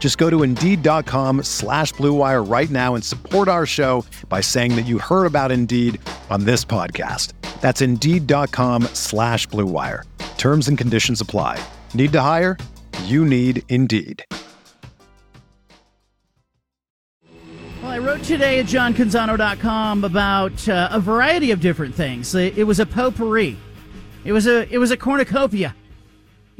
Just go to Indeed.com slash BlueWire right now and support our show by saying that you heard about Indeed on this podcast. That's Indeed.com slash BlueWire. Terms and conditions apply. Need to hire? You need Indeed. Well, I wrote today at johncanzano.com about uh, a variety of different things. It was a potpourri. It was a it was a cornucopia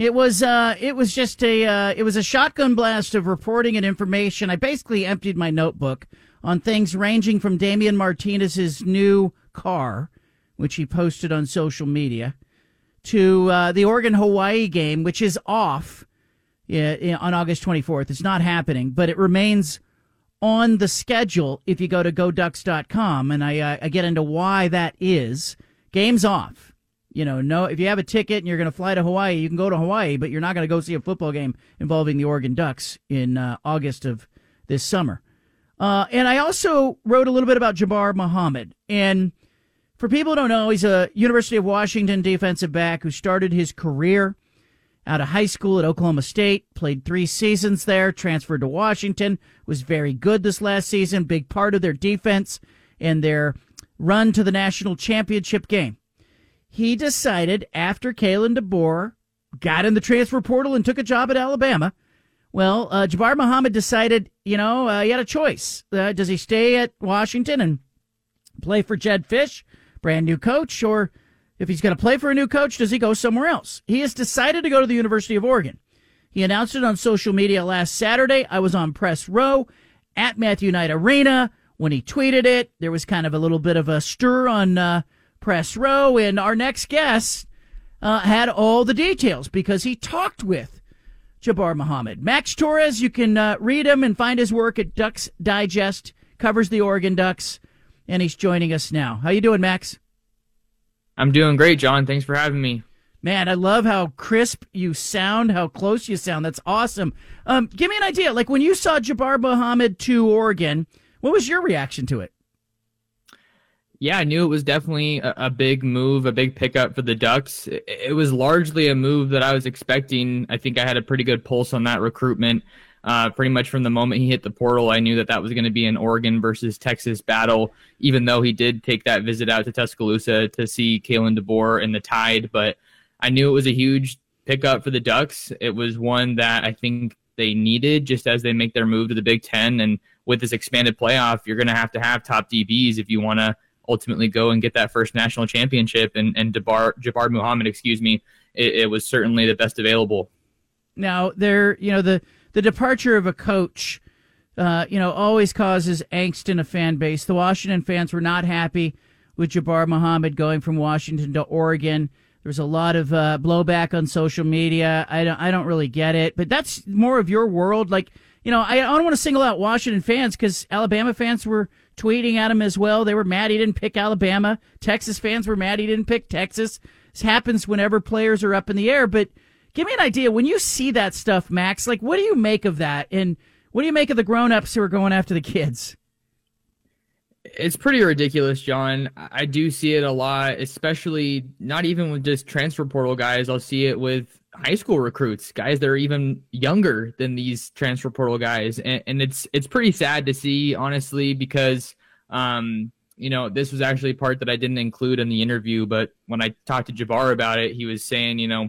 it was uh, it was just a uh, it was a shotgun blast of reporting and information. I basically emptied my notebook on things ranging from Damian Martinez's new car, which he posted on social media, to uh, the Oregon Hawaii game, which is off on August 24th. It's not happening, but it remains on the schedule if you go to goducks.com, and I, uh, I get into why that is. Game's off you know, no, if you have a ticket and you're going to fly to Hawaii, you can go to Hawaii, but you're not going to go see a football game involving the Oregon Ducks in uh, August of this summer. Uh, and I also wrote a little bit about Jabbar Muhammad. And for people who don't know, he's a University of Washington defensive back who started his career out of high school at Oklahoma State, played three seasons there, transferred to Washington, was very good this last season, big part of their defense and their run to the national championship game he decided after Kalen DeBoer got in the transfer portal and took a job at Alabama. Well, uh, Jabbar Muhammad decided, you know, uh, he had a choice. Uh, does he stay at Washington and play for Jedd Fisch, brand new coach, or if he's going to play for a new coach, does he go somewhere else? He has decided to go to the University of Oregon. He announced it on social media last Saturday. I was on press row at Matthew Knight Arena when he tweeted it. There was kind of a little bit of a stir on uh, press row. And our next guest uh, had all the details because he talked with Jabbar Muhammad. Max Torres, you can uh, read him and find his work at Ducks Digest, covers the Oregon Ducks, and he's joining us now. How you doing, Max? I'm doing great, John. Thanks for having me. Man, I love how crisp you sound, how close you sound. That's awesome. Um, give me an idea. Like when you saw Jabbar Muhammad to Oregon, what was your reaction to it? Yeah, I knew it was definitely a, a, big move, a big pickup for the Ducks. It, it, was largely a move that I was expecting. I think I had a pretty good pulse on that recruitment. Uh, pretty much from the moment he hit the portal, I knew that that was going to be an Oregon versus Texas battle, even though he did take that visit out to Tuscaloosa to see Kalen DeBoer and the Tide. But I knew it was a huge pickup for the Ducks. It was one that I think they needed just as they make their move to the Big Ten. And with this expanded playoff, you're going to have to have top DBs if you want to ultimately go and get that first national championship. And and Jabbar, Muhammad, excuse me, it, it was certainly the best available. Now there, you know the the departure of a coach. Uh, you know, always causes angst in a fan base. The Washington fans were not happy with Jabbar Muhammad going from Washington to Oregon. There's a lot of uh, blowback on social media. I don't, I don't really get it, but that's more of your world. Like, you know, I, I don't want to single out Washington fans because Alabama fans were tweeting at him as well. They were mad he didn't pick Alabama. Texas fans were mad he didn't pick Texas. This happens whenever players are up in the air. But give me an idea when you see that stuff, Max. Like, what do you make of that? And what do you make of the grown-ups who are going after the kids? It's pretty ridiculous, John. I do see it a lot, especially not even with just transfer portal guys. I'll see it with high school recruits, guys that are even younger than these transfer portal guys, and, and it's it's pretty sad to see, honestly, because um, you know this was actually part that I didn't include in the interview, but when I talked to Jabbar about it, he was saying, you know,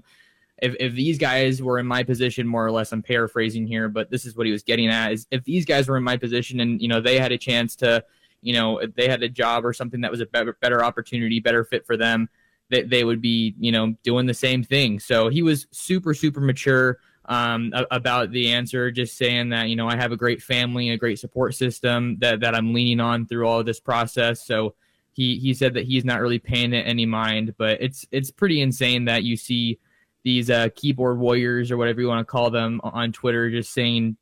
if if these guys were in my position, more or less, I'm paraphrasing here, but this is what he was getting at: is if these guys were in my position and you know they had a chance to, you know, they had a job or something that was a better better opportunity, better fit for them they, they would be, you know, doing the same thing. So he was super, super mature um, about the answer, just saying that, you know, I have a great family, a great support system that, that I'm leaning on through all of this process. So he, he said that he's not really paying it any mind, but it's, it's pretty insane that you see these uh, keyboard warriors or whatever you want to call them on Twitter just saying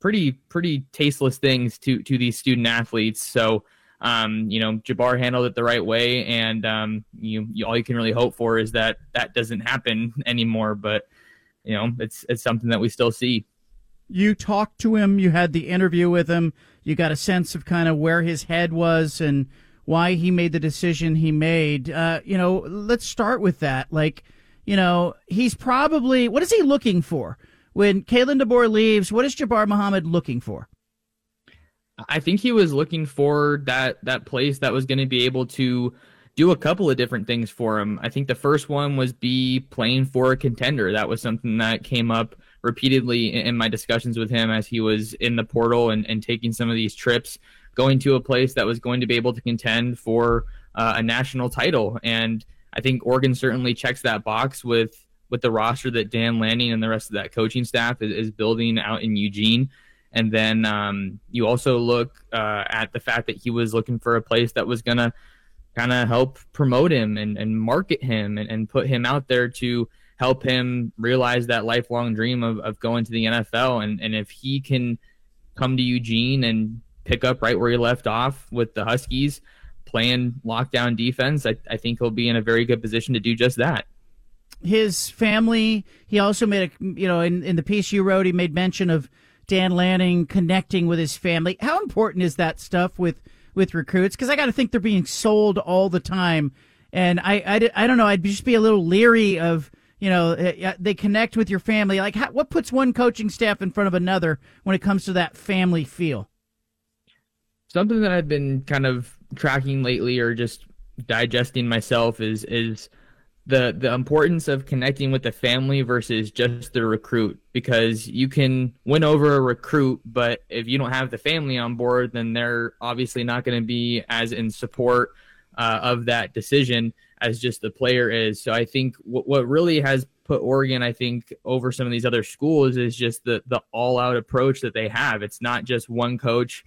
pretty, pretty tasteless things to, to these student athletes. So, um, you know, Jabbar handled it the right way, and um, you, you, all you can really hope for is that that doesn't happen anymore. But you know, it's it's something that we still see. You talked to him. You had the interview with him. You got a sense of kind of where his head was and why he made the decision he made. Uh, you know, let's start with that. Like, you know, he's probably what is he looking for when Kalen DeBoer leaves? What is Jabbar Muhammad looking for? I think he was looking for that that place that was going to be able to do a couple of different things for him. I think the first one was be playing for a contender. That was something that came up repeatedly in my discussions with him as he was in the portal and, and taking some of these trips, going to a place that was going to be able to contend for uh, a national title. And I think Oregon certainly checks that box with with the roster that Dan Lanning and the rest of that coaching staff is, is building out in Eugene. And then um, you also look uh, at the fact that he was looking for a place that was going to kind of help promote him and, and market him and, and put him out there to help him realize that lifelong dream of, of going to the NFL. And, and if he can come to Eugene and pick up right where he left off with the Huskies playing lockdown defense, I, I think he'll be in a very good position to do just that his family. He also made a, you know, in, in the piece you wrote, he made mention of Dan Lanning connecting with his family. How important is that stuff with with recruits? Because I got to think they're being sold all the time, and I, I, I don't know. I'd just be a little leery of you know eh, they connect with your family. Like how, what puts one coaching staff in front of another when it comes to that family feel? Something that I've been kind of tracking lately, or just digesting myself, is is the the importance of connecting with the family versus just the recruit. Because you can win over a recruit but if you don't have the family on board then they're obviously not going to be as in support uh, of that decision as just the player is. So i think w- what really has put oregon i think over some of these other schools is just the the all out approach that they have. It's not just one coach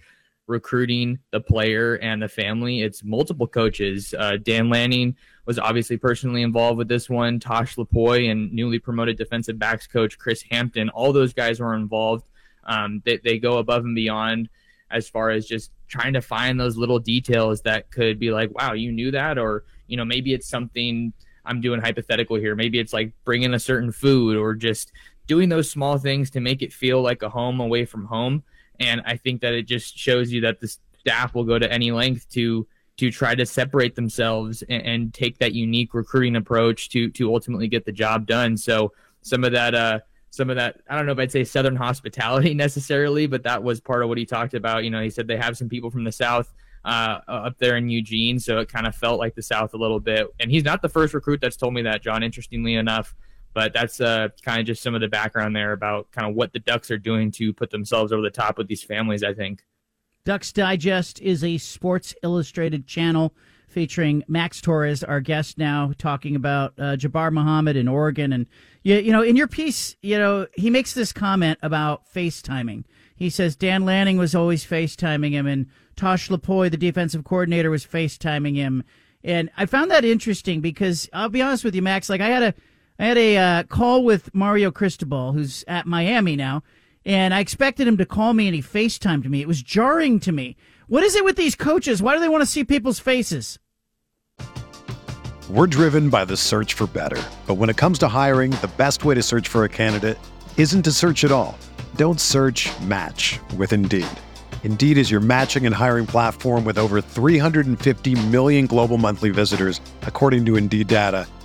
recruiting the player and the family. It's multiple coaches. Uh, Dan Lanning was obviously personally involved with this one. Tosh Lupoi and newly promoted defensive backs coach Chris Hampton. All those guys were involved. Um, they, they go above and beyond as far as just trying to find those little details that could be like, wow, you knew that, or you know, maybe it's something. I'm doing hypothetical here. Maybe it's like bringing a certain food or just doing those small things to make it feel like a home away from home. And I think that it just shows you that the staff will go to any length to to try to separate themselves and, and, take that unique recruiting approach to to ultimately get the job done. So some of that uh some of that I don't know if I'd say southern hospitality necessarily, but that was part of what he talked about. You know, he said they have some people from the south uh, up there in Eugene, so it kind of felt like the South a little bit. And he's not the first recruit that's told me that, John. Interestingly enough, but that's uh, kind of just some of the background there about kind of what the Ducks are doing to put themselves over the top with these families, I think. Ducks Digest is a Sports Illustrated channel featuring Max Torres, our guest now, talking about uh, Jabbar Muhammad in Oregon. And, you, you know, in your piece, you know, he makes this comment about FaceTiming. He says Dan Lanning was always FaceTiming him, and Tosh Lupoi, the defensive coordinator, was FaceTiming him. And I found that interesting because I'll be honest with you, Max, like I had a I had a uh, call with Mario Cristobal, who's at Miami now, and I expected him to call me, and he FaceTimed me. It was jarring to me. What is it with these coaches? Why do they want to see people's faces? We're driven by the search for better. But when it comes to hiring, the best way to search for a candidate isn't to search at all. Don't search match with Indeed. Indeed is your matching and hiring platform with over 350 million global monthly visitors, according to Indeed data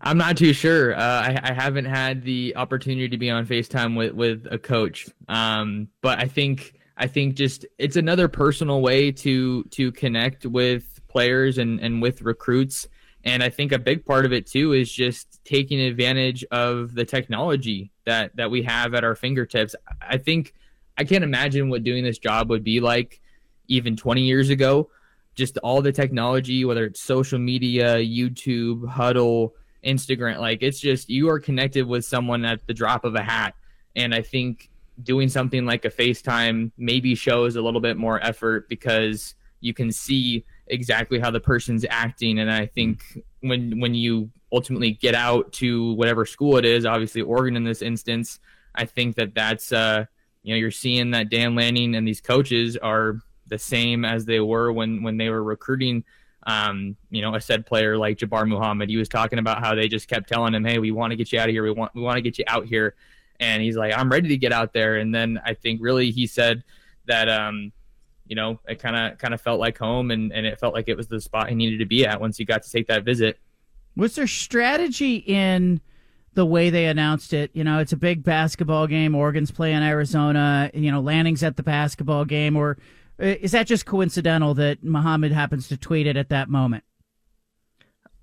I'm not too sure. Uh, I, I, haven't had the opportunity to be on FaceTime with, with a coach. Um, but I think I think just it's another personal way to to connect with players and, and with recruits. And I think a big part of it too is just taking advantage of the technology that that we have at our fingertips. I think I can't imagine what doing this job would be like even 20 years ago. Just all the technology, whether it's social media, YouTube, Hudl, Instagram. Like it's just you are connected with someone at the drop of a hat. And I think doing something like a FaceTime maybe shows a little bit more effort because you can see exactly how the person's acting. And I think when when you ultimately get out to whatever school it is, obviously Oregon in this instance, I think that that's uh, you know you're seeing that Dan Lanning and these coaches are the same as they were when when they were recruiting um, you know, a said player like Jabbar Muhammad. He was talking about how they just kept telling him, "Hey, we want to get you out of here. We want we want to get you out here." And he's like, "I'm ready to get out there." And then I think really he said that um, you know, it kind of kind of felt like home, and and it felt like it was the spot he needed to be at once he got to take that visit. Was there strategy in the way they announced it? You know, it's a big basketball game. Oregon's playing Arizona. You know, Lanning's at the basketball game, or is that just coincidental that Muhammad happens to tweet it at that moment?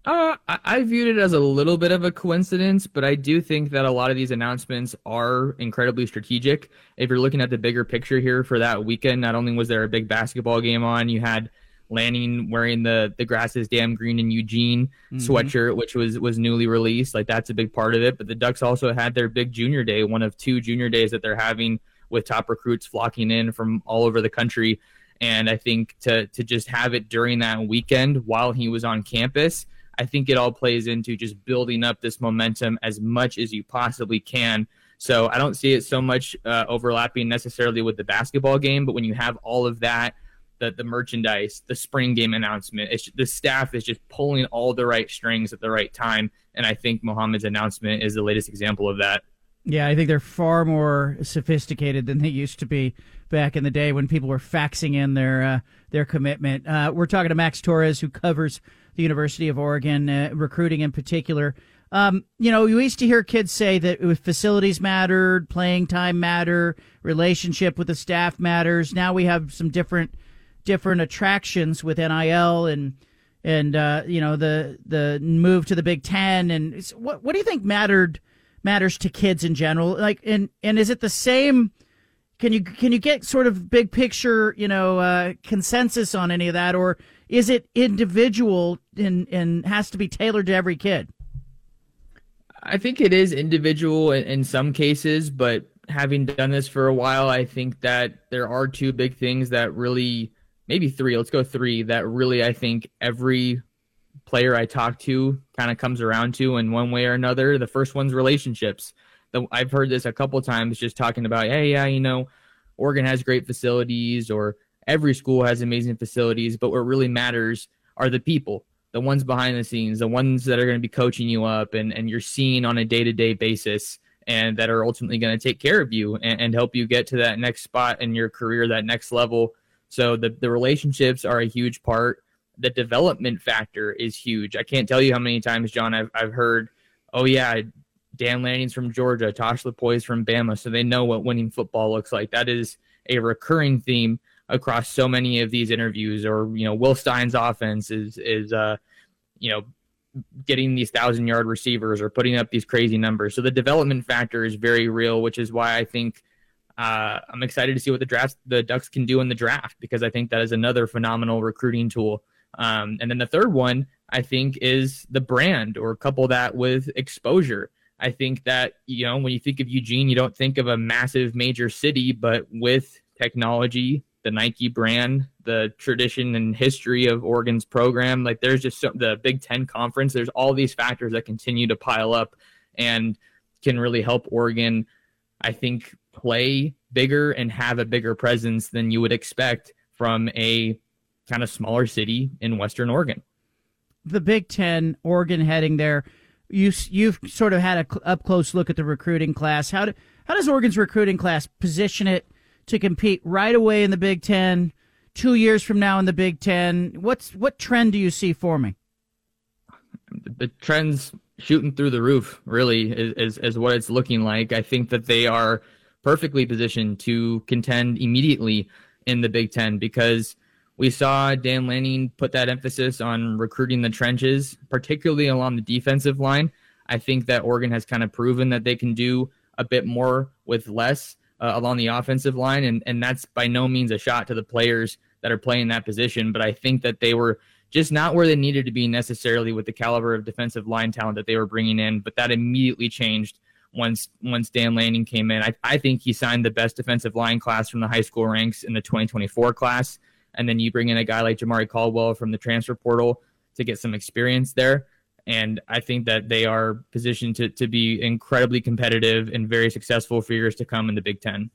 Uh, I, I viewed it as a little bit of a coincidence, but I do think that a lot of these announcements are incredibly strategic. If you're looking at the bigger picture here for that weekend, not only was there a big basketball game on, you had Lanning wearing the the grass is damn green in Eugene mm-hmm. sweatshirt, which was was newly released. Like that's a big part of it. But the Ducks also had their big junior day, one of two junior days that they're having with top recruits flocking in from all over the country. And I think to to just have it during that weekend while he was on campus, I think it all plays into just building up this momentum as much as you possibly can. So I don't see it so much uh, overlapping necessarily with the basketball game, but when you have all of that, the the merchandise, the spring game announcement, it's, the staff is just pulling all the right strings at the right time, and I think Muhammad's announcement is the latest example of that. Yeah, I think they're far more sophisticated than they used to be back in the day when people were faxing in their uh, their commitment. Uh, we're talking to Max Torres, who covers the University of Oregon uh, recruiting in particular. Um, you know, you used to hear kids say that facilities mattered, playing time mattered, relationship with the staff matters. Now we have some different different attractions with NIL and and uh, you know the the move to the Big Ten. And what what do you think mattered? Matters to kids in general? Like, and and is it the same? Can you can you get sort of big picture, you know, uh, consensus on any of that, or is it individual and and has to be tailored to every kid? I think it is individual in, in some cases, but having done this for a while, I think that there are two big things that really, maybe three. Let's go three. That really, I think every player I talk to kind of comes around to in one way or another. The first one's relationships. The, I've heard this a couple times just talking about, hey, yeah, you know, Oregon has great facilities or every school has amazing facilities, but what really matters are the people, the ones behind the scenes, the ones that are going to be coaching you up and, and you're seeing on a day to day basis and that are ultimately going to take care of you and, and help you get to that next spot in your career, that next level. So the, the relationships are a huge part the development factor is huge. I can't tell you how many times, John, I've, I've heard, oh, yeah, Dan Lanning's from Georgia, Tosh Lupoi from Bama, so they know what winning football looks like. That is a recurring theme across so many of these interviews. Or, you know, Will Stein's offense is, is uh, you know, getting these thousand yard receivers or putting up these crazy numbers. So the development factor is very real, which is why I think uh, I'm excited to see what the draft the Ducks can do in the draft because I think that is another phenomenal recruiting tool. Um, and then the third one I think is the brand or couple that with exposure. I think that you know when you think of Eugene, you don't think of a massive major city, but with technology, the Nike brand, the tradition and history of Oregon's program, like there's just so, the Big Ten conference. There's all these factors that continue to pile up and can really help Oregon. I think play bigger and have a bigger presence than you would expect from a kind of smaller city in Western Oregon. The Big Ten, Oregon heading there. You you've sort of had a up close look at the recruiting class. How do, how does Oregon's recruiting class position it to compete right away in the Big Ten? Two years from now in the Big Ten, what's what trend do you see forming? The trends shooting through the roof really is, is, is what it's looking like. I think that they are perfectly positioned to contend immediately in the Big Ten because we saw Dan Lanning put that emphasis on recruiting the trenches, particularly along the defensive line. I think that Oregon has kind of proven that they can do a bit more with less uh, along the offensive line, and and that's by no means a shot to the players that are playing that position. But I think that they were just not where they needed to be necessarily with the caliber of defensive line talent that they were bringing in. But that immediately changed once once Dan Lanning came in. I, I think he signed the best defensive line class from the high school ranks in the 2024 class. And then you bring in a guy like Jamari Caldwell from the transfer portal to get some experience there. And I think that they are positioned to, to be incredibly competitive and very successful for years to come in the Big Ten.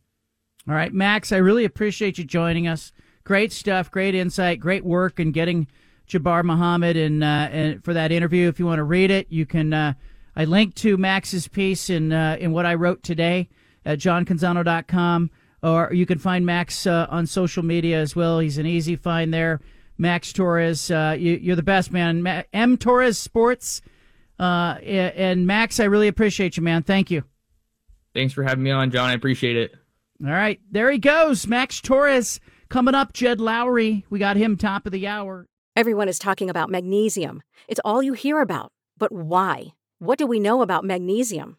All right, Max, I really appreciate you joining us. Great stuff, great insight, great work in getting Jabbar Muhammad and, uh, and for that interview. If you want to read it, you can. Uh, I linked to Max's piece in uh, in what I wrote today at johncanzano.com, or you can find Max uh, on social media as well. He's an easy find there. Max Torres, uh, you, are the best man. M Torres Sports, uh, and Max, I really appreciate you, man. Thank you. Thanks for having me on, John. I appreciate it. All right, there he goes, Max Torres. Coming up, Jed Lowrie. We got him top of the hour. Everyone is talking about magnesium. It's all you hear about. But why? What do we know about magnesium?